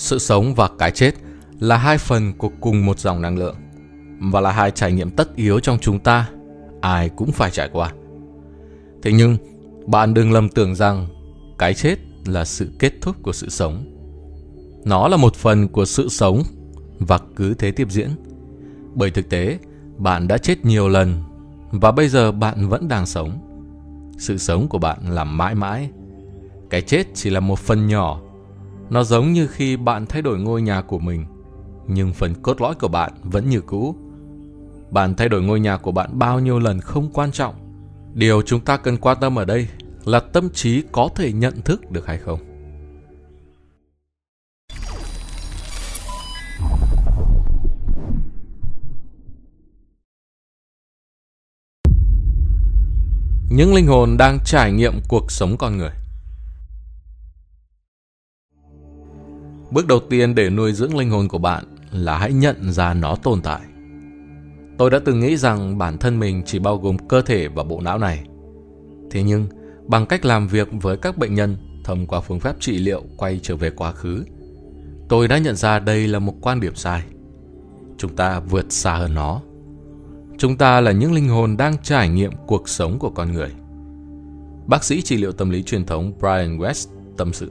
Sự sống và cái chết là hai phần của cùng một dòng năng lượng và là hai trải nghiệm tất yếu trong chúng ta, ai cũng phải trải qua. Thế nhưng, bạn đừng lầm tưởng rằng cái chết là sự kết thúc của sự sống. Nó là một phần của sự sống và cứ thế tiếp diễn. Bởi thực tế, bạn đã chết nhiều lần và bây giờ bạn vẫn đang sống. Sự sống của bạn là mãi mãi. Cái chết chỉ là một phần nhỏ. Nó giống như khi bạn thay đổi ngôi nhà của mình, nhưng phần cốt lõi của bạn vẫn như cũ. Bạn thay đổi ngôi nhà của bạn bao nhiêu lần không quan trọng. Điều chúng ta cần quan tâm ở đây là tâm trí có thể nhận thức được hay không. những linh hồn đang trải nghiệm cuộc sống con người. Bước đầu tiên để nuôi dưỡng linh hồn của bạn là hãy nhận ra nó tồn tại. Tôi đã từng nghĩ rằng bản thân mình chỉ bao gồm cơ thể và bộ não này. Thế nhưng, bằng cách làm việc với các bệnh nhân thông qua phương pháp trị liệu quay trở về quá khứ, tôi đã nhận ra đây là một quan điểm sai. Chúng ta vượt xa hơn nó. Chúng ta là những linh hồn đang trải nghiệm cuộc sống của con người. Bác sĩ trị liệu tâm lý truyền thống Brian West tâm sự.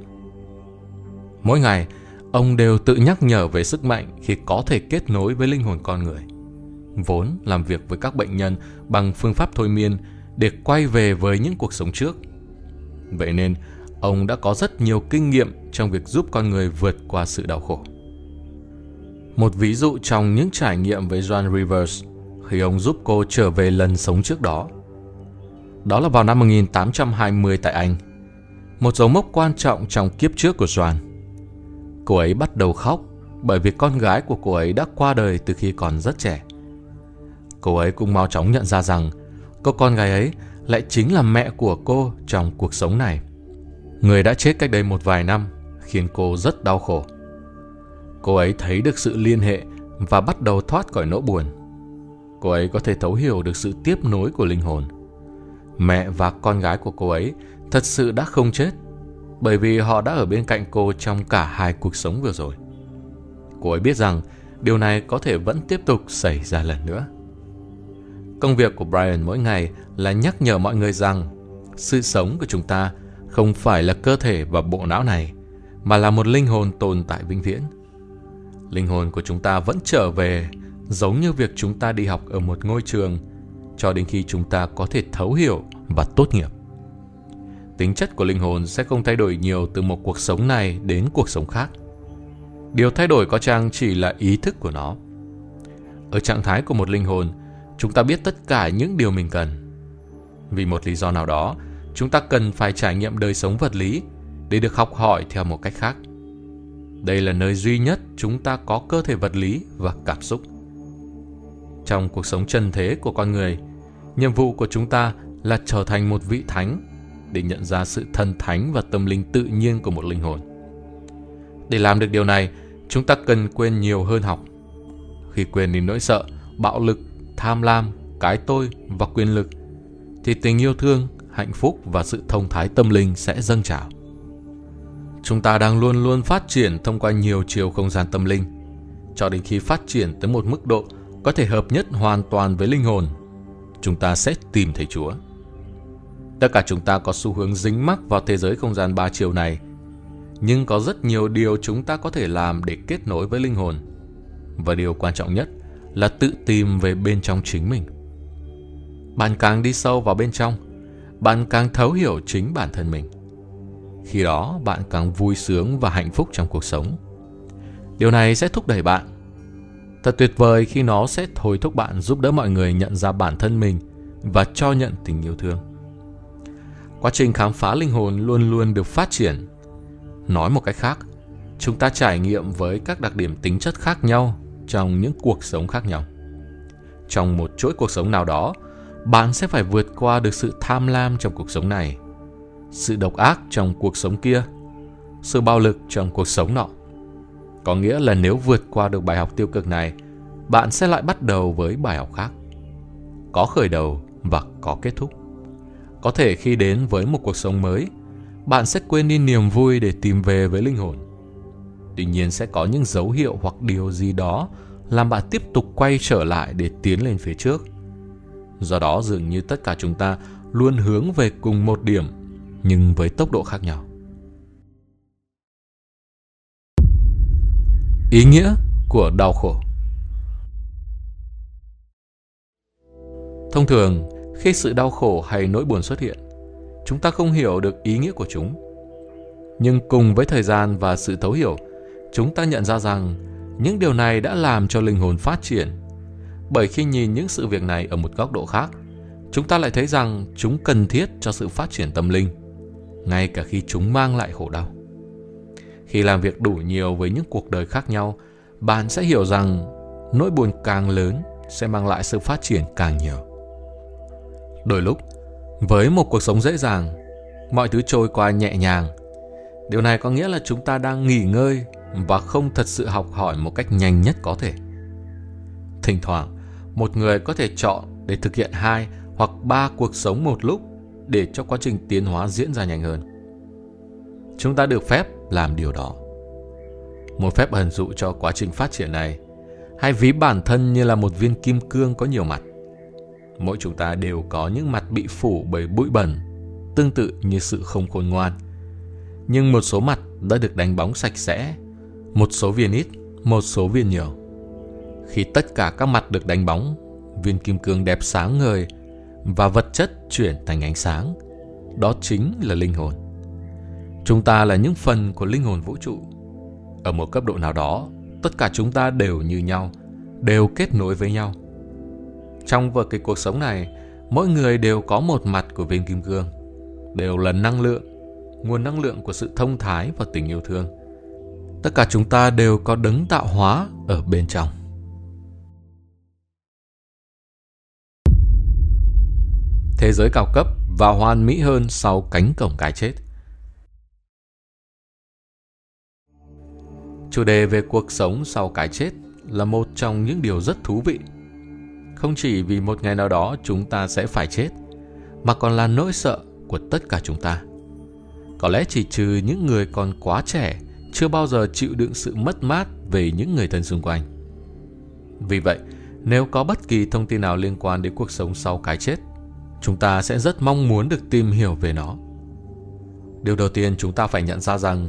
Mỗi ngày, ông đều tự nhắc nhở về sức mạnh khi có thể kết nối với linh hồn con người. Vốn làm việc với các bệnh nhân bằng phương pháp thôi miên để quay về với những cuộc sống trước. Vậy nên, ông đã có rất nhiều kinh nghiệm trong việc giúp con người vượt qua sự đau khổ. Một ví dụ trong những trải nghiệm với John Rivers khi ông giúp cô trở về lần sống trước đó. Đó là vào năm 1820 tại Anh, một dấu mốc quan trọng trong kiếp trước của Joan. Cô ấy bắt đầu khóc bởi vì con gái của cô ấy đã qua đời từ khi còn rất trẻ. Cô ấy cũng mau chóng nhận ra rằng cô con gái ấy lại chính là mẹ của cô trong cuộc sống này. Người đã chết cách đây một vài năm khiến cô rất đau khổ. Cô ấy thấy được sự liên hệ và bắt đầu thoát khỏi nỗi buồn cô ấy có thể thấu hiểu được sự tiếp nối của linh hồn. Mẹ và con gái của cô ấy thật sự đã không chết, bởi vì họ đã ở bên cạnh cô trong cả hai cuộc sống vừa rồi. Cô ấy biết rằng điều này có thể vẫn tiếp tục xảy ra lần nữa. Công việc của Brian mỗi ngày là nhắc nhở mọi người rằng sự sống của chúng ta không phải là cơ thể và bộ não này, mà là một linh hồn tồn tại vĩnh viễn. Linh hồn của chúng ta vẫn trở về giống như việc chúng ta đi học ở một ngôi trường cho đến khi chúng ta có thể thấu hiểu và tốt nghiệp. Tính chất của linh hồn sẽ không thay đổi nhiều từ một cuộc sống này đến cuộc sống khác. Điều thay đổi có chăng chỉ là ý thức của nó. Ở trạng thái của một linh hồn, chúng ta biết tất cả những điều mình cần. Vì một lý do nào đó, chúng ta cần phải trải nghiệm đời sống vật lý để được học hỏi theo một cách khác. Đây là nơi duy nhất chúng ta có cơ thể vật lý và cảm xúc trong cuộc sống chân thế của con người nhiệm vụ của chúng ta là trở thành một vị thánh để nhận ra sự thần thánh và tâm linh tự nhiên của một linh hồn. Để làm được điều này chúng ta cần quên nhiều hơn học. Khi quên đi nỗi sợ bạo lực tham lam cái tôi và quyền lực thì tình yêu thương hạnh phúc và sự thông thái tâm linh sẽ dâng trào. Chúng ta đang luôn luôn phát triển thông qua nhiều chiều không gian tâm linh cho đến khi phát triển tới một mức độ có thể hợp nhất hoàn toàn với linh hồn, chúng ta sẽ tìm thấy Chúa. Tất cả chúng ta có xu hướng dính mắc vào thế giới không gian ba chiều này, nhưng có rất nhiều điều chúng ta có thể làm để kết nối với linh hồn. Và điều quan trọng nhất là tự tìm về bên trong chính mình. Bạn càng đi sâu vào bên trong, bạn càng thấu hiểu chính bản thân mình. Khi đó, bạn càng vui sướng và hạnh phúc trong cuộc sống. Điều này sẽ thúc đẩy bạn Thật tuyệt vời khi nó sẽ thôi thúc bạn giúp đỡ mọi người nhận ra bản thân mình và cho nhận tình yêu thương. Quá trình khám phá linh hồn luôn luôn được phát triển. Nói một cách khác, chúng ta trải nghiệm với các đặc điểm tính chất khác nhau trong những cuộc sống khác nhau. Trong một chuỗi cuộc sống nào đó, bạn sẽ phải vượt qua được sự tham lam trong cuộc sống này, sự độc ác trong cuộc sống kia, sự bạo lực trong cuộc sống nọ có nghĩa là nếu vượt qua được bài học tiêu cực này, bạn sẽ lại bắt đầu với bài học khác. Có khởi đầu và có kết thúc. Có thể khi đến với một cuộc sống mới, bạn sẽ quên đi niềm vui để tìm về với linh hồn. Tuy nhiên sẽ có những dấu hiệu hoặc điều gì đó làm bạn tiếp tục quay trở lại để tiến lên phía trước. Do đó dường như tất cả chúng ta luôn hướng về cùng một điểm nhưng với tốc độ khác nhau. Ý nghĩa của đau khổ Thông thường, khi sự đau khổ hay nỗi buồn xuất hiện, chúng ta không hiểu được ý nghĩa của chúng. Nhưng cùng với thời gian và sự thấu hiểu, chúng ta nhận ra rằng những điều này đã làm cho linh hồn phát triển. Bởi khi nhìn những sự việc này ở một góc độ khác, chúng ta lại thấy rằng chúng cần thiết cho sự phát triển tâm linh, ngay cả khi chúng mang lại khổ đau. Khi làm việc đủ nhiều với những cuộc đời khác nhau, bạn sẽ hiểu rằng nỗi buồn càng lớn sẽ mang lại sự phát triển càng nhiều. Đôi lúc, với một cuộc sống dễ dàng, mọi thứ trôi qua nhẹ nhàng. Điều này có nghĩa là chúng ta đang nghỉ ngơi và không thật sự học hỏi một cách nhanh nhất có thể. Thỉnh thoảng, một người có thể chọn để thực hiện hai hoặc ba cuộc sống một lúc để cho quá trình tiến hóa diễn ra nhanh hơn. Chúng ta được phép làm điều đó. Một phép ẩn dụ cho quá trình phát triển này, hay ví bản thân như là một viên kim cương có nhiều mặt. Mỗi chúng ta đều có những mặt bị phủ bởi bụi bẩn, tương tự như sự không khôn ngoan. Nhưng một số mặt đã được đánh bóng sạch sẽ, một số viên ít, một số viên nhiều. Khi tất cả các mặt được đánh bóng, viên kim cương đẹp sáng ngời và vật chất chuyển thành ánh sáng. Đó chính là linh hồn. Chúng ta là những phần của linh hồn vũ trụ. Ở một cấp độ nào đó, tất cả chúng ta đều như nhau, đều kết nối với nhau. Trong vở kịch cuộc sống này, mỗi người đều có một mặt của viên kim cương, đều là năng lượng, nguồn năng lượng của sự thông thái và tình yêu thương. Tất cả chúng ta đều có đấng tạo hóa ở bên trong. Thế giới cao cấp và hoàn mỹ hơn sau cánh cổng cái chết. Chủ đề về cuộc sống sau cái chết là một trong những điều rất thú vị. Không chỉ vì một ngày nào đó chúng ta sẽ phải chết, mà còn là nỗi sợ của tất cả chúng ta. Có lẽ chỉ trừ những người còn quá trẻ, chưa bao giờ chịu đựng sự mất mát về những người thân xung quanh. Vì vậy, nếu có bất kỳ thông tin nào liên quan đến cuộc sống sau cái chết, chúng ta sẽ rất mong muốn được tìm hiểu về nó. Điều đầu tiên chúng ta phải nhận ra rằng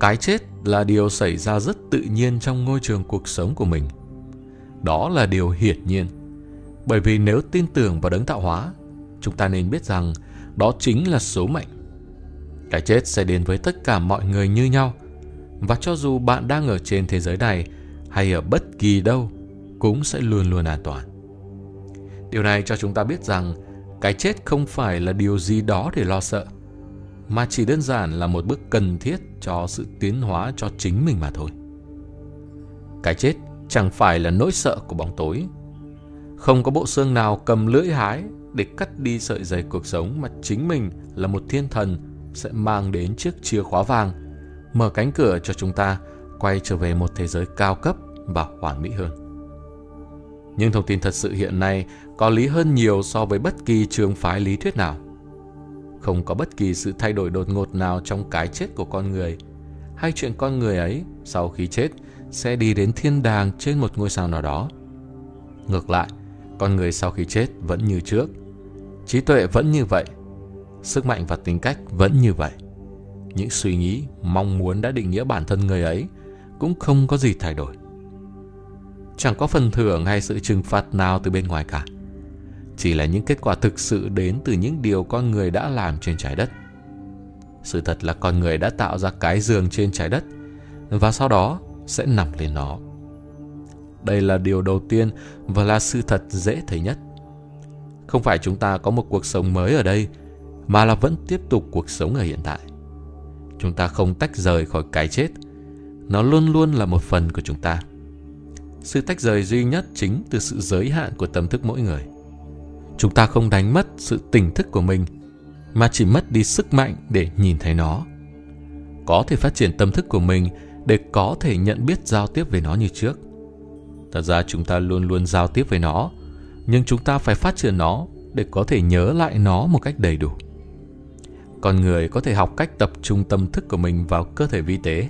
cái chết là điều xảy ra rất tự nhiên trong ngôi trường cuộc sống của mình. Đó là điều hiển nhiên. Bởi vì nếu tin tưởng vào đấng tạo hóa, chúng ta nên biết rằng đó chính là số mệnh. Cái chết sẽ đến với tất cả mọi người như nhau. Và cho dù bạn đang ở trên thế giới này hay ở bất kỳ đâu, cũng sẽ luôn luôn an toàn. Điều này cho chúng ta biết rằng cái chết không phải là điều gì đó để lo sợ mà chỉ đơn giản là một bước cần thiết cho sự tiến hóa cho chính mình mà thôi. Cái chết chẳng phải là nỗi sợ của bóng tối. Không có bộ xương nào cầm lưỡi hái để cắt đi sợi dây cuộc sống mà chính mình là một thiên thần sẽ mang đến chiếc chìa khóa vàng, mở cánh cửa cho chúng ta quay trở về một thế giới cao cấp và hoàn mỹ hơn. Nhưng thông tin thật sự hiện nay có lý hơn nhiều so với bất kỳ trường phái lý thuyết nào. Không có bất kỳ sự thay đổi đột ngột nào trong cái chết của con người, hay chuyện con người ấy sau khi chết sẽ đi đến thiên đàng trên một ngôi sao nào đó. Ngược lại, con người sau khi chết vẫn như trước, trí tuệ vẫn như vậy, sức mạnh và tính cách vẫn như vậy. Những suy nghĩ, mong muốn đã định nghĩa bản thân người ấy cũng không có gì thay đổi. Chẳng có phần thưởng hay sự trừng phạt nào từ bên ngoài cả chỉ là những kết quả thực sự đến từ những điều con người đã làm trên trái đất. Sự thật là con người đã tạo ra cái giường trên trái đất và sau đó sẽ nằm lên nó. Đây là điều đầu tiên và là sự thật dễ thấy nhất. Không phải chúng ta có một cuộc sống mới ở đây, mà là vẫn tiếp tục cuộc sống ở hiện tại. Chúng ta không tách rời khỏi cái chết, nó luôn luôn là một phần của chúng ta. Sự tách rời duy nhất chính từ sự giới hạn của tâm thức mỗi người chúng ta không đánh mất sự tỉnh thức của mình mà chỉ mất đi sức mạnh để nhìn thấy nó có thể phát triển tâm thức của mình để có thể nhận biết giao tiếp với nó như trước thật ra chúng ta luôn luôn giao tiếp với nó nhưng chúng ta phải phát triển nó để có thể nhớ lại nó một cách đầy đủ con người có thể học cách tập trung tâm thức của mình vào cơ thể vi tế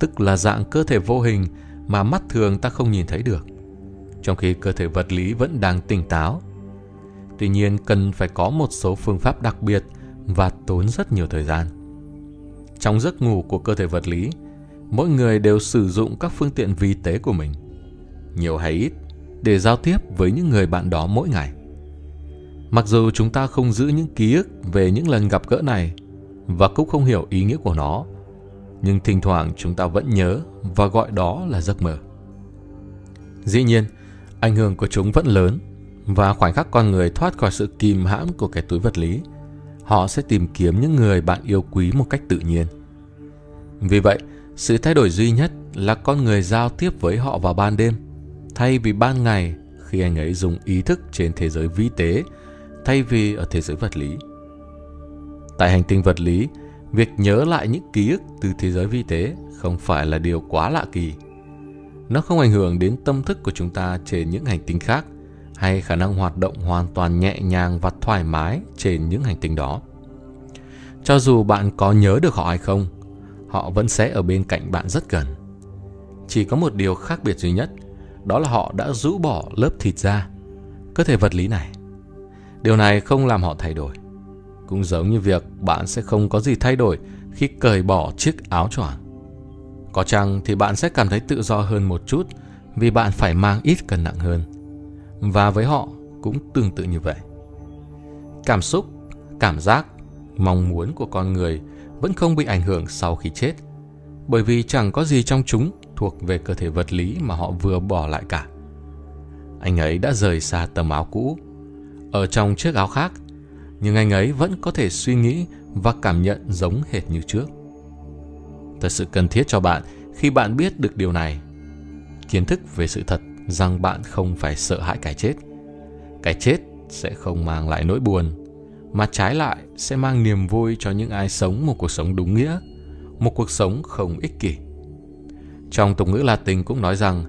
tức là dạng cơ thể vô hình mà mắt thường ta không nhìn thấy được, trong khi cơ thể vật lý vẫn đang tỉnh táo. Tuy nhiên cần phải có một số phương pháp đặc biệt và tốn rất nhiều thời gian. Trong giấc ngủ của cơ thể vật lý, mỗi người đều sử dụng các phương tiện vi tế của mình, nhiều hay ít, để giao tiếp với những người bạn đó mỗi ngày. Mặc dù chúng ta không giữ những ký ức về những lần gặp gỡ này và cũng không hiểu ý nghĩa của nó, nhưng thỉnh thoảng chúng ta vẫn nhớ và gọi đó là giấc mơ. Dĩ nhiên, ảnh hưởng của chúng vẫn lớn và khoảnh khắc con người thoát khỏi sự kìm hãm của cái túi vật lý, họ sẽ tìm kiếm những người bạn yêu quý một cách tự nhiên. Vì vậy, sự thay đổi duy nhất là con người giao tiếp với họ vào ban đêm, thay vì ban ngày khi anh ấy dùng ý thức trên thế giới vi tế thay vì ở thế giới vật lý. Tại hành tinh vật lý, việc nhớ lại những ký ức từ thế giới vi tế không phải là điều quá lạ kỳ. Nó không ảnh hưởng đến tâm thức của chúng ta trên những hành tinh khác hay khả năng hoạt động hoàn toàn nhẹ nhàng và thoải mái trên những hành tinh đó. Cho dù bạn có nhớ được họ hay không, họ vẫn sẽ ở bên cạnh bạn rất gần. Chỉ có một điều khác biệt duy nhất, đó là họ đã rũ bỏ lớp thịt da, cơ thể vật lý này. Điều này không làm họ thay đổi. Cũng giống như việc bạn sẽ không có gì thay đổi khi cởi bỏ chiếc áo choàng. Có chăng thì bạn sẽ cảm thấy tự do hơn một chút vì bạn phải mang ít cân nặng hơn. Và với họ cũng tương tự như vậy. Cảm xúc, cảm giác, mong muốn của con người vẫn không bị ảnh hưởng sau khi chết, bởi vì chẳng có gì trong chúng thuộc về cơ thể vật lý mà họ vừa bỏ lại cả. Anh ấy đã rời xa tấm áo cũ, ở trong chiếc áo khác, nhưng anh ấy vẫn có thể suy nghĩ và cảm nhận giống hệt như trước. Thật sự cần thiết cho bạn khi bạn biết được điều này. Kiến thức về sự thật rằng bạn không phải sợ hãi cái chết. Cái chết sẽ không mang lại nỗi buồn, mà trái lại sẽ mang niềm vui cho những ai sống một cuộc sống đúng nghĩa, một cuộc sống không ích kỷ. Trong tục ngữ Latin cũng nói rằng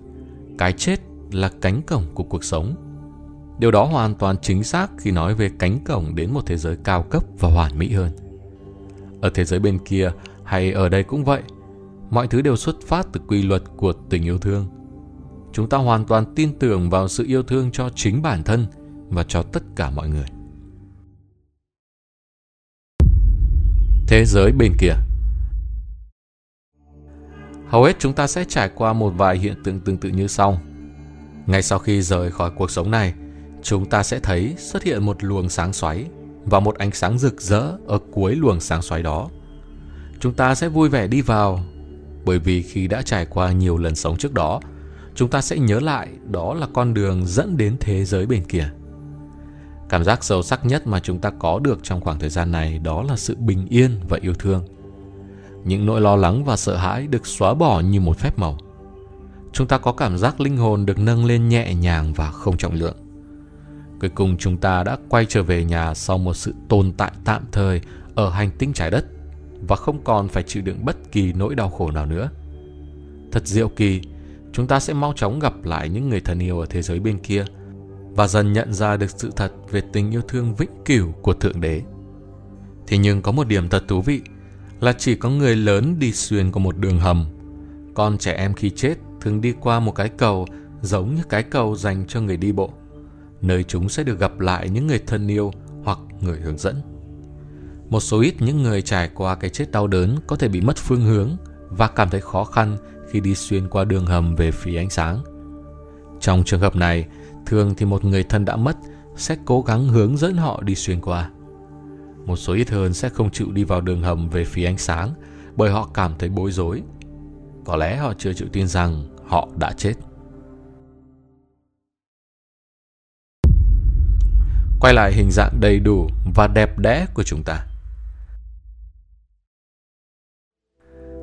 cái chết là cánh cổng của cuộc sống. Điều đó hoàn toàn chính xác khi nói về cánh cổng đến một thế giới cao cấp và hoàn mỹ hơn. Ở thế giới bên kia hay ở đây cũng vậy, mọi thứ đều xuất phát từ quy luật của tình yêu thương. Chúng ta hoàn toàn tin tưởng vào sự yêu thương cho chính bản thân và cho tất cả mọi người. Thế giới bên kia Hầu hết chúng ta sẽ trải qua một vài hiện tượng tương tự như sau. Ngay sau khi rời khỏi cuộc sống này, chúng ta sẽ thấy xuất hiện một luồng sáng xoáy và một ánh sáng rực rỡ ở cuối luồng sáng xoáy đó. Chúng ta sẽ vui vẻ đi vào bởi vì khi đã trải qua nhiều lần sống trước đó, chúng ta sẽ nhớ lại đó là con đường dẫn đến thế giới bên kia. Cảm giác sâu sắc nhất mà chúng ta có được trong khoảng thời gian này đó là sự bình yên và yêu thương. Những nỗi lo lắng và sợ hãi được xóa bỏ như một phép màu. Chúng ta có cảm giác linh hồn được nâng lên nhẹ nhàng và không trọng lượng. Cuối cùng chúng ta đã quay trở về nhà sau một sự tồn tại tạm thời ở hành tinh trái đất và không còn phải chịu đựng bất kỳ nỗi đau khổ nào nữa. Thật diệu kỳ, chúng ta sẽ mau chóng gặp lại những người thân yêu ở thế giới bên kia và dần nhận ra được sự thật về tình yêu thương vĩnh cửu của Thượng Đế. Thế nhưng có một điểm thật thú vị là chỉ có người lớn đi xuyên qua một đường hầm, còn trẻ em khi chết thường đi qua một cái cầu giống như cái cầu dành cho người đi bộ, nơi chúng sẽ được gặp lại những người thân yêu hoặc người hướng dẫn. Một số ít những người trải qua cái chết đau đớn có thể bị mất phương hướng và cảm thấy khó khăn khi đi xuyên qua đường hầm về phía ánh sáng. Trong trường hợp này, thường thì một người thân đã mất sẽ cố gắng hướng dẫn họ đi xuyên qua. Một số ít hơn sẽ không chịu đi vào đường hầm về phía ánh sáng bởi họ cảm thấy bối rối. Có lẽ họ chưa chịu tin rằng họ đã chết. Quay lại hình dạng đầy đủ và đẹp đẽ của chúng ta.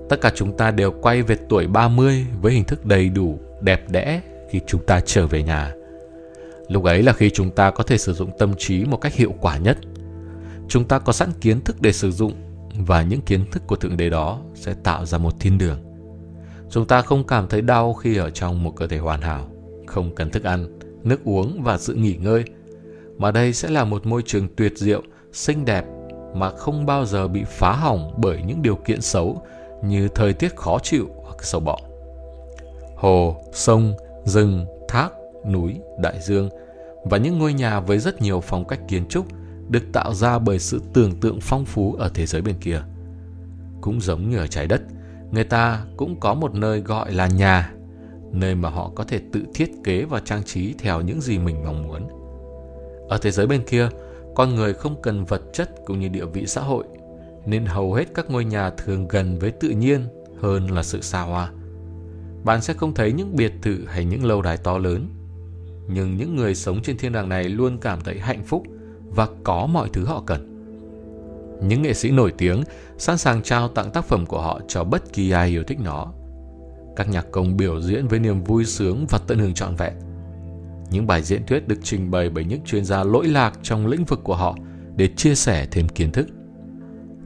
Tất cả chúng ta đều quay về tuổi 30 với hình thức đầy đủ, đẹp đẽ khi chúng ta trở về nhà. Lúc ấy là khi chúng ta có thể sử dụng tâm trí một cách hiệu quả nhất. Chúng ta có sẵn kiến thức để sử dụng và những kiến thức của Thượng Đế đó sẽ tạo ra một thiên đường. Chúng ta không cảm thấy đau khi ở trong một cơ thể hoàn hảo, không cần thức ăn, nước uống và sự nghỉ ngơi, mà đây sẽ là một môi trường tuyệt diệu, xinh đẹp mà không bao giờ bị phá hỏng bởi những điều kiện xấu như thời tiết khó chịu hoặc sâu bọ. Hồ, sông, rừng, thác, núi, đại dương và những ngôi nhà với rất nhiều phong cách kiến trúc được tạo ra bởi sự tưởng tượng phong phú ở thế giới bên kia. Cũng giống như ở trái đất, người ta cũng có một nơi gọi là nhà, nơi mà họ có thể tự thiết kế và trang trí theo những gì mình mong muốn. Ở thế giới bên kia, con người không cần vật chất cũng như địa vị xã hội, nên hầu hết các ngôi nhà thường gần với tự nhiên hơn là sự xa hoa. Bạn sẽ không thấy những biệt thự hay những lâu đài to lớn, nhưng những người sống trên thiên đàng này luôn cảm thấy hạnh phúc và có mọi thứ họ cần. Những nghệ sĩ nổi tiếng sẵn sàng trao tặng tác phẩm của họ cho bất kỳ ai yêu thích nó. Các nhạc công biểu diễn với niềm vui sướng và tận hưởng trọn vẹn. Những bài diễn thuyết được trình bày bởi những chuyên gia lỗi lạc trong lĩnh vực của họ để chia sẻ thêm kiến thức.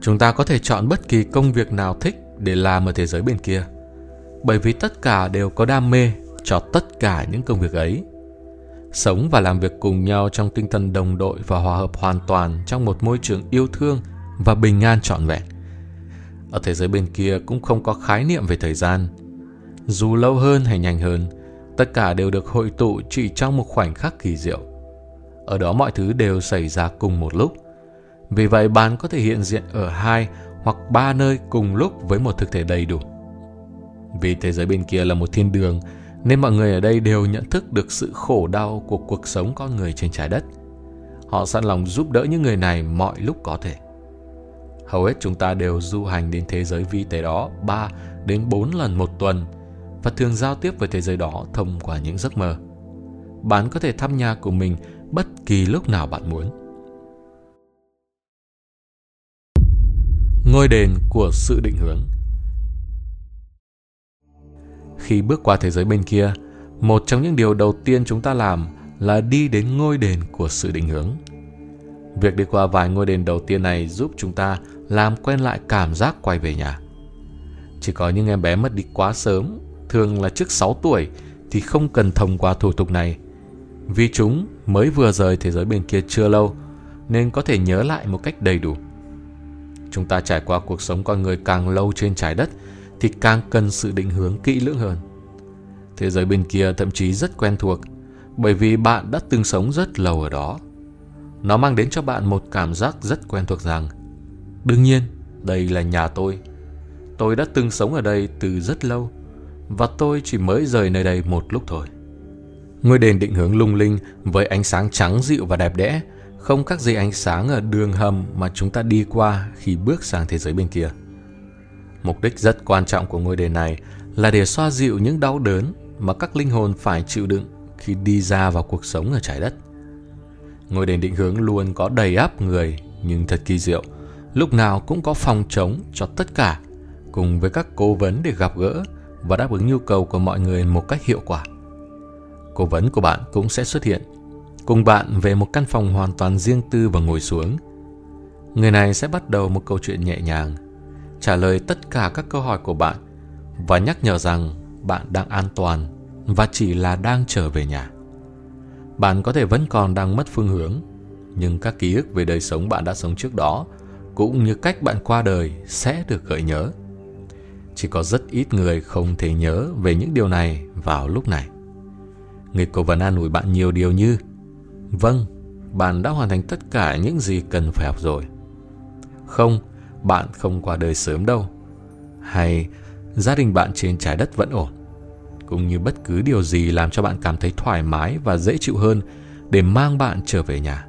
Chúng ta có thể chọn bất kỳ công việc nào thích để làm ở thế giới bên kia. Bởi vì tất cả đều có đam mê cho tất cả những công việc ấy sống và làm việc cùng nhau trong tinh thần đồng đội và hòa hợp hoàn toàn trong một môi trường yêu thương và bình an trọn vẹn. Ở thế giới bên kia cũng không có khái niệm về thời gian. Dù lâu hơn hay nhanh hơn, tất cả đều được hội tụ chỉ trong một khoảnh khắc kỳ diệu. Ở đó mọi thứ đều xảy ra cùng một lúc. Vì vậy bạn có thể hiện diện ở hai hoặc ba nơi cùng lúc với một thực thể đầy đủ. Vì thế giới bên kia là một thiên đường nên mọi người ở đây đều nhận thức được sự khổ đau của cuộc sống con người trên trái đất. Họ sẵn lòng giúp đỡ những người này mọi lúc có thể. Hầu hết chúng ta đều du hành đến thế giới vi tế đó 3 đến 4 lần một tuần và thường giao tiếp với thế giới đó thông qua những giấc mơ. Bạn có thể thăm nhà của mình bất kỳ lúc nào bạn muốn. Ngôi đền của sự định hướng khi bước qua thế giới bên kia, một trong những điều đầu tiên chúng ta làm là đi đến ngôi đền của sự định hướng. Việc đi qua vài ngôi đền đầu tiên này giúp chúng ta làm quen lại cảm giác quay về nhà. Chỉ có những em bé mất đi quá sớm, thường là trước 6 tuổi, thì không cần thông qua thủ tục này. Vì chúng mới vừa rời thế giới bên kia chưa lâu, nên có thể nhớ lại một cách đầy đủ. Chúng ta trải qua cuộc sống con người càng lâu trên trái đất thì càng cần sự định hướng kỹ lưỡng hơn. Thế giới bên kia thậm chí rất quen thuộc bởi vì bạn đã từng sống rất lâu ở đó. Nó mang đến cho bạn một cảm giác rất quen thuộc rằng đương nhiên đây là nhà tôi. Tôi đã từng sống ở đây từ rất lâu và tôi chỉ mới rời nơi đây một lúc thôi. Ngôi đền định hướng lung linh với ánh sáng trắng dịu và đẹp đẽ, không khác gì ánh sáng ở đường hầm mà chúng ta đi qua khi bước sang thế giới bên kia. Mục đích rất quan trọng của ngôi đền này là để xoa dịu những đau đớn mà các linh hồn phải chịu đựng khi đi ra vào cuộc sống ở trái đất. Ngôi đền định hướng luôn có đầy áp người nhưng thật kỳ diệu, lúc nào cũng có phòng trống cho tất cả cùng với các cố vấn để gặp gỡ và đáp ứng nhu cầu của mọi người một cách hiệu quả. Cố vấn của bạn cũng sẽ xuất hiện cùng bạn về một căn phòng hoàn toàn riêng tư và ngồi xuống. Người này sẽ bắt đầu một câu chuyện nhẹ nhàng trả lời tất cả các câu hỏi của bạn và nhắc nhở rằng bạn đang an toàn và chỉ là đang trở về nhà. Bạn có thể vẫn còn đang mất phương hướng, nhưng các ký ức về đời sống bạn đã sống trước đó cũng như cách bạn qua đời sẽ được gợi nhớ. Chỉ có rất ít người không thể nhớ về những điều này vào lúc này. Người cố vấn an ủi bạn nhiều điều như Vâng, bạn đã hoàn thành tất cả những gì cần phải học rồi. Không, bạn không qua đời sớm đâu. Hay gia đình bạn trên trái đất vẫn ổn. Cũng như bất cứ điều gì làm cho bạn cảm thấy thoải mái và dễ chịu hơn để mang bạn trở về nhà.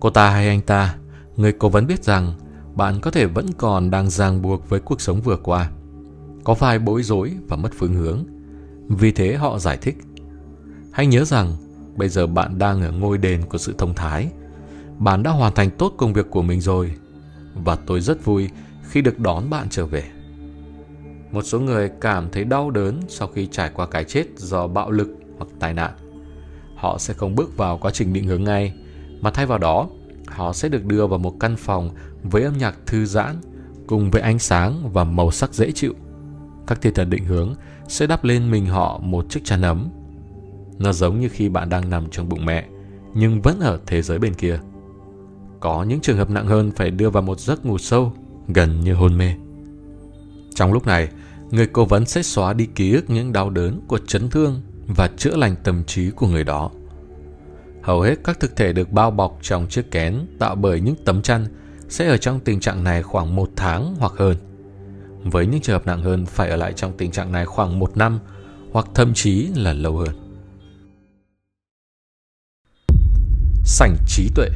Cô ta hay anh ta, người cố vấn biết rằng bạn có thể vẫn còn đang ràng buộc với cuộc sống vừa qua. Có vài bối rối và mất phương hướng. Vì thế họ giải thích. Hãy nhớ rằng bây giờ bạn đang ở ngôi đền của sự thông thái. Bạn đã hoàn thành tốt công việc của mình rồi và tôi rất vui khi được đón bạn trở về. Một số người cảm thấy đau đớn sau khi trải qua cái chết do bạo lực hoặc tai nạn. Họ sẽ không bước vào quá trình định hướng ngay, mà thay vào đó, họ sẽ được đưa vào một căn phòng với âm nhạc thư giãn cùng với ánh sáng và màu sắc dễ chịu. Các thiên thần định hướng sẽ đắp lên mình họ một chiếc chăn ấm. Nó giống như khi bạn đang nằm trong bụng mẹ, nhưng vẫn ở thế giới bên kia. Có những trường hợp nặng hơn phải đưa vào một giấc ngủ sâu, gần như hôn mê. Trong lúc này, người cố vấn sẽ xóa đi ký ức những đau đớn của chấn thương và chữa lành tâm trí của người đó. Hầu hết các thực thể được bao bọc trong chiếc kén tạo bởi những tấm chăn sẽ ở trong tình trạng này khoảng một tháng hoặc hơn. Với những trường hợp nặng hơn phải ở lại trong tình trạng này khoảng một năm hoặc thậm chí là lâu hơn. Sảnh trí tuệ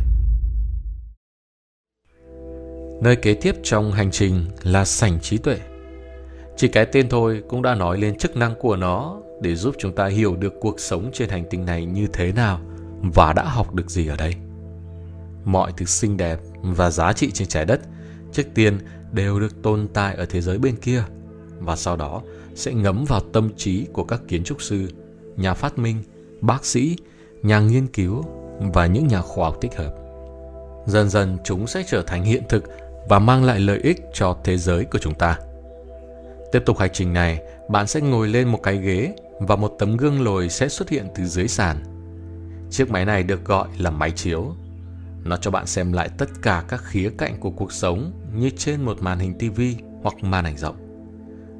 Nơi kế tiếp trong hành trình là sảnh trí tuệ. Chỉ cái tên thôi cũng đã nói lên chức năng của nó để giúp chúng ta hiểu được cuộc sống trên hành tinh này như thế nào và đã học được gì ở đây. Mọi thứ xinh đẹp và giá trị trên trái đất trước tiên đều được tồn tại ở thế giới bên kia và sau đó sẽ ngấm vào tâm trí của các kiến trúc sư, nhà phát minh, bác sĩ, nhà nghiên cứu và những nhà khoa học tích hợp. Dần dần chúng sẽ trở thành hiện thực và mang lại lợi ích cho thế giới của chúng ta. Tiếp tục hành trình này, bạn sẽ ngồi lên một cái ghế và một tấm gương lồi sẽ xuất hiện từ dưới sàn. Chiếc máy này được gọi là máy chiếu. Nó cho bạn xem lại tất cả các khía cạnh của cuộc sống như trên một màn hình TV hoặc màn ảnh rộng.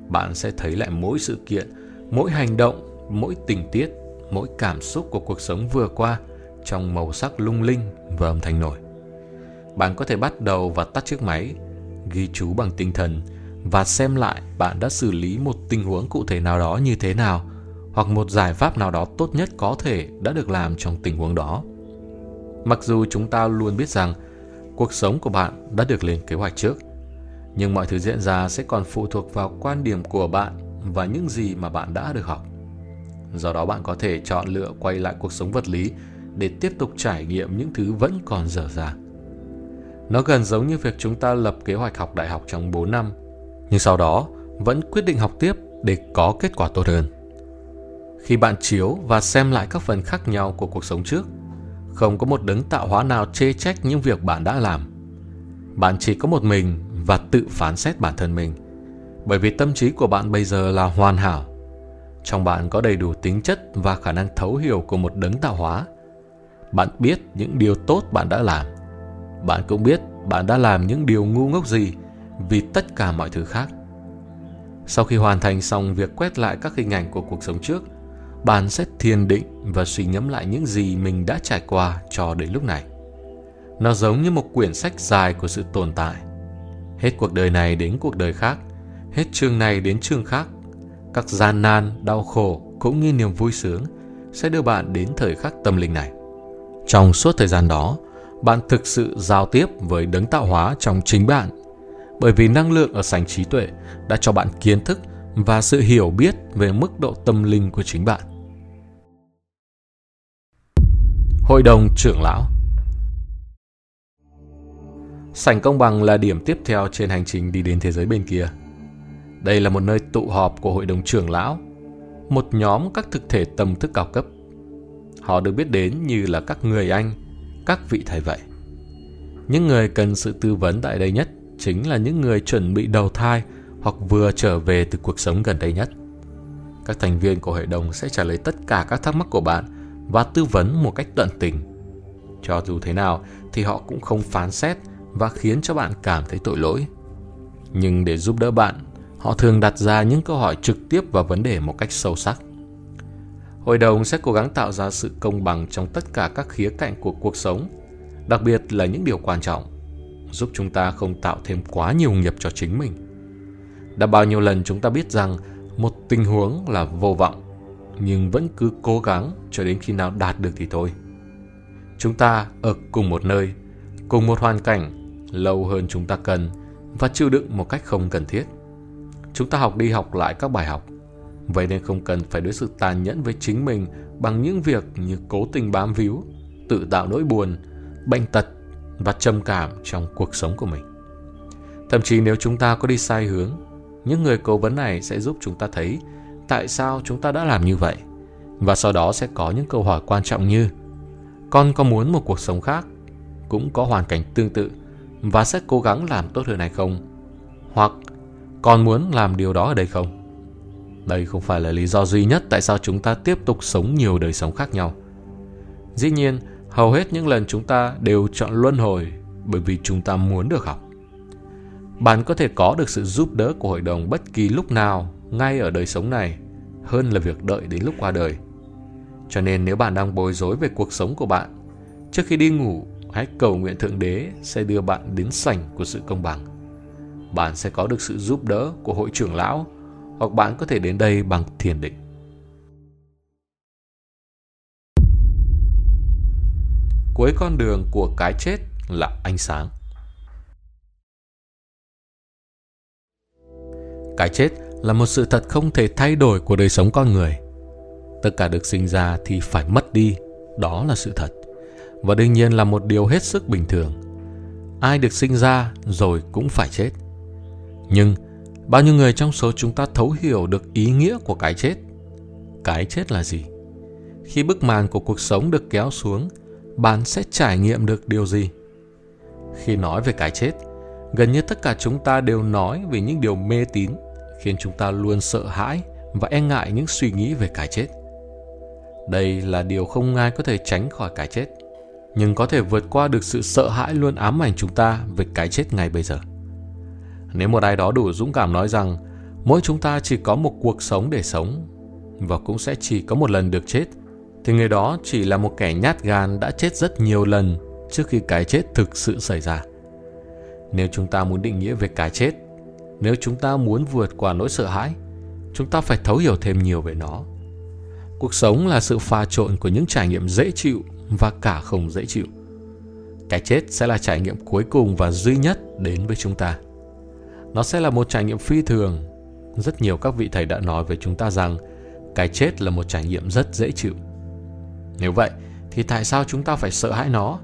Bạn sẽ thấy lại mỗi sự kiện, mỗi hành động, mỗi tình tiết, mỗi cảm xúc của cuộc sống vừa qua trong màu sắc lung linh và âm thanh nổi. Bạn có thể bắt đầu và tắt chiếc máy, ghi chú bằng tinh thần và xem lại bạn đã xử lý một tình huống cụ thể nào đó như thế nào hoặc một giải pháp nào đó tốt nhất có thể đã được làm trong tình huống đó. Mặc dù chúng ta luôn biết rằng cuộc sống của bạn đã được lên kế hoạch trước, nhưng mọi thứ diễn ra sẽ còn phụ thuộc vào quan điểm của bạn và những gì mà bạn đã được học. Do đó bạn có thể chọn lựa quay lại cuộc sống vật lý để tiếp tục trải nghiệm những thứ vẫn còn dở dàng. Nó gần giống như việc chúng ta lập kế hoạch học đại học trong 4 năm, nhưng sau đó vẫn quyết định học tiếp để có kết quả tốt hơn. Khi bạn chiếu và xem lại các phần khác nhau của cuộc sống trước, không có một đấng tạo hóa nào chê trách những việc bạn đã làm. Bạn chỉ có một mình và tự phán xét bản thân mình. Bởi vì tâm trí của bạn bây giờ là hoàn hảo. Trong bạn có đầy đủ tính chất và khả năng thấu hiểu của một đấng tạo hóa. Bạn biết những điều tốt bạn đã làm. Bạn cũng biết bạn đã làm những điều ngu ngốc gì vì tất cả mọi thứ khác. Sau khi hoàn thành xong việc quét lại các hình ảnh của cuộc sống trước, bạn sẽ thiền định và suy ngẫm lại những gì mình đã trải qua cho đến lúc này. Nó giống như một quyển sách dài của sự tồn tại. Hết cuộc đời này đến cuộc đời khác, hết chương này đến chương khác, các gian nan, đau khổ cũng như niềm vui sướng sẽ đưa bạn đến thời khắc tâm linh này. Trong suốt thời gian đó, bạn thực sự giao tiếp với đấng tạo hóa trong chính bạn. Bởi vì năng lượng ở sảnh trí tuệ đã cho bạn kiến thức và sự hiểu biết về mức độ tâm linh của chính bạn. Hội đồng trưởng lão Sảnh công bằng là điểm tiếp theo trên hành trình đi đến thế giới bên kia. Đây là một nơi tụ họp của hội đồng trưởng lão, một nhóm các thực thể tâm thức cao cấp. Họ được biết đến như là các người anh, các vị thầy vậy. Những người cần sự tư vấn tại đây nhất chính là những người chuẩn bị đầu thai hoặc vừa trở về từ cuộc sống gần đây nhất. Các thành viên của hội đồng sẽ trả lời tất cả các thắc mắc của bạn và tư vấn một cách tận tình. Cho dù thế nào thì họ cũng không phán xét và khiến cho bạn cảm thấy tội lỗi. Nhưng để giúp đỡ bạn, họ thường đặt ra những câu hỏi trực tiếp vào vấn đề một cách sâu sắc. Hội đồng sẽ cố gắng tạo ra sự công bằng trong tất cả các khía cạnh của cuộc sống, đặc biệt là những điều quan trọng, giúp chúng ta không tạo thêm quá nhiều nghiệp cho chính mình. Đã bao nhiêu lần chúng ta biết rằng một tình huống là vô vọng, nhưng vẫn cứ cố gắng cho đến khi nào đạt được thì thôi. Chúng ta ở cùng một nơi, cùng một hoàn cảnh lâu hơn chúng ta cần và chịu đựng một cách không cần thiết. Chúng ta học đi học lại các bài học Vậy nên không cần phải đối xử tàn nhẫn với chính mình bằng những việc như cố tình bám víu, tự tạo nỗi buồn, bệnh tật và trầm cảm trong cuộc sống của mình. Thậm chí nếu chúng ta có đi sai hướng, những người cố vấn này sẽ giúp chúng ta thấy tại sao chúng ta đã làm như vậy. Và sau đó sẽ có những câu hỏi quan trọng như Con có muốn một cuộc sống khác, cũng có hoàn cảnh tương tự và sẽ cố gắng làm tốt hơn hay không? Hoặc con muốn làm điều đó ở đây không? Đây không phải là lý do duy nhất tại sao chúng ta tiếp tục sống nhiều đời sống khác nhau. Dĩ nhiên, hầu hết những lần chúng ta đều chọn luân hồi bởi vì chúng ta muốn được học. Bạn có thể có được sự giúp đỡ của hội đồng bất kỳ lúc nào ngay ở đời sống này hơn là việc đợi đến lúc qua đời. Cho nên nếu bạn đang bối rối về cuộc sống của bạn, trước khi đi ngủ, hãy cầu nguyện Thượng Đế sẽ đưa bạn đến sảnh của sự công bằng. Bạn sẽ có được sự giúp đỡ của hội trưởng lão, hoặc bạn có thể đến đây bằng thiền định. Cuối con đường của cái chết là ánh sáng. Cái chết là một sự thật không thể thay đổi của đời sống con người. Tất cả được sinh ra thì phải mất đi, đó là sự thật. Và đương nhiên là một điều hết sức bình thường. Ai được sinh ra rồi cũng phải chết. Nhưng bao nhiêu người trong số chúng ta thấu hiểu được ý nghĩa của cái chết? Cái chết là gì? Khi bức màn của cuộc sống được kéo xuống, bạn sẽ trải nghiệm được điều gì? Khi nói về cái chết, gần như tất cả chúng ta đều nói về những điều mê tín khiến chúng ta luôn sợ hãi và e ngại những suy nghĩ về cái chết. Đây là điều không ai có thể tránh khỏi cái chết, nhưng có thể vượt qua được sự sợ hãi luôn ám ảnh chúng ta về cái chết ngay bây giờ. Nếu một ai đó đủ dũng cảm nói rằng mỗi chúng ta chỉ có một cuộc sống để sống và cũng sẽ chỉ có một lần được chết, thì người đó chỉ là một kẻ nhát gan đã chết rất nhiều lần trước khi cái chết thực sự xảy ra. Nếu chúng ta muốn định nghĩa về cái chết nếu chúng ta muốn vượt qua nỗi sợ hãi, chúng ta phải thấu hiểu thêm nhiều về nó. Cuộc sống là sự pha trộn của những trải nghiệm dễ chịu và cả không dễ chịu. Cái chết sẽ là trải nghiệm cuối cùng và duy nhất đến với chúng ta. Nó sẽ là một trải nghiệm phi thường. Rất nhiều các vị thầy đã nói với chúng ta rằng cái chết là một trải nghiệm rất dễ chịu. Nếu vậy, thì tại sao chúng ta phải sợ hãi nó?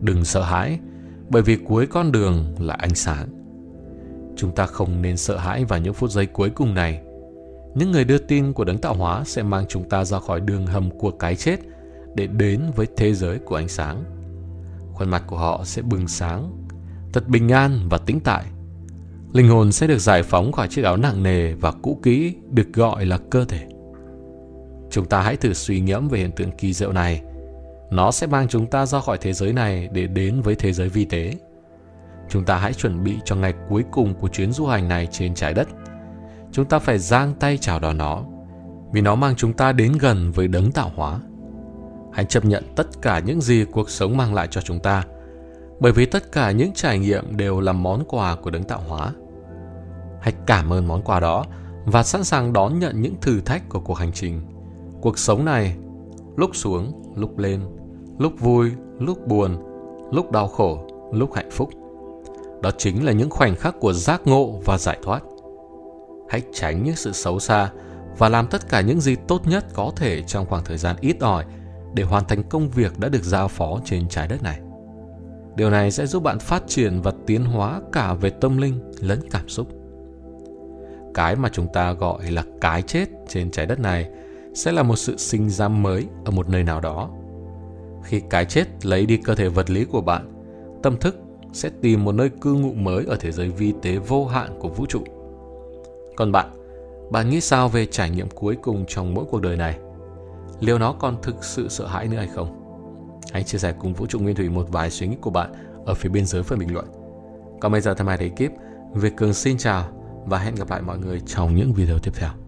Đừng sợ hãi, bởi vì cuối con đường là ánh sáng. Chúng ta không nên sợ hãi vào những phút giây cuối cùng này. Những người đưa tin của đấng tạo hóa sẽ mang chúng ta ra khỏi đường hầm của cái chết để đến với thế giới của ánh sáng. Khuôn mặt của họ sẽ bừng sáng, thật bình an và tĩnh tại. Linh hồn sẽ được giải phóng khỏi chiếc áo nặng nề và cũ kỹ được gọi là cơ thể. Chúng ta hãy thử suy ngẫm về hiện tượng kỳ diệu này. Nó sẽ mang chúng ta ra khỏi thế giới này để đến với thế giới vi tế. Chúng ta hãy chuẩn bị cho ngày cuối cùng của chuyến du hành này trên trái đất. Chúng ta phải giang tay chào đón nó, vì nó mang chúng ta đến gần với đấng tạo hóa. Hãy chấp nhận tất cả những gì cuộc sống mang lại cho chúng ta, bởi vì tất cả những trải nghiệm đều là món quà của đấng tạo hóa. Hãy cảm ơn món quà đó và sẵn sàng đón nhận những thử thách của cuộc hành trình. Cuộc sống này, lúc xuống, lúc lên, lúc vui, lúc buồn, lúc đau khổ, lúc hạnh phúc đó chính là những khoảnh khắc của giác ngộ và giải thoát. Hãy tránh những sự xấu xa và làm tất cả những gì tốt nhất có thể trong khoảng thời gian ít ỏi để hoàn thành công việc đã được giao phó trên trái đất này. Điều này sẽ giúp bạn phát triển và tiến hóa cả về tâm linh lẫn cảm xúc. Cái mà chúng ta gọi là cái chết trên trái đất này sẽ là một sự sinh ra mới ở một nơi nào đó. Khi cái chết lấy đi cơ thể vật lý của bạn, tâm thức sẽ tìm một nơi cư ngụ mới ở thế giới vi tế vô hạn của vũ trụ. Còn bạn, bạn nghĩ sao về trải nghiệm cuối cùng trong mỗi cuộc đời này? Liệu nó còn thực sự sợ hãi nữa hay không? Hãy chia sẻ cùng Vũ trụ Nguyên Thủy một vài suy nghĩ của bạn ở phía bên dưới phần bình luận. Còn bây giờ tham gia ekip, Việt Cường xin chào và hẹn gặp lại mọi người trong những video tiếp theo.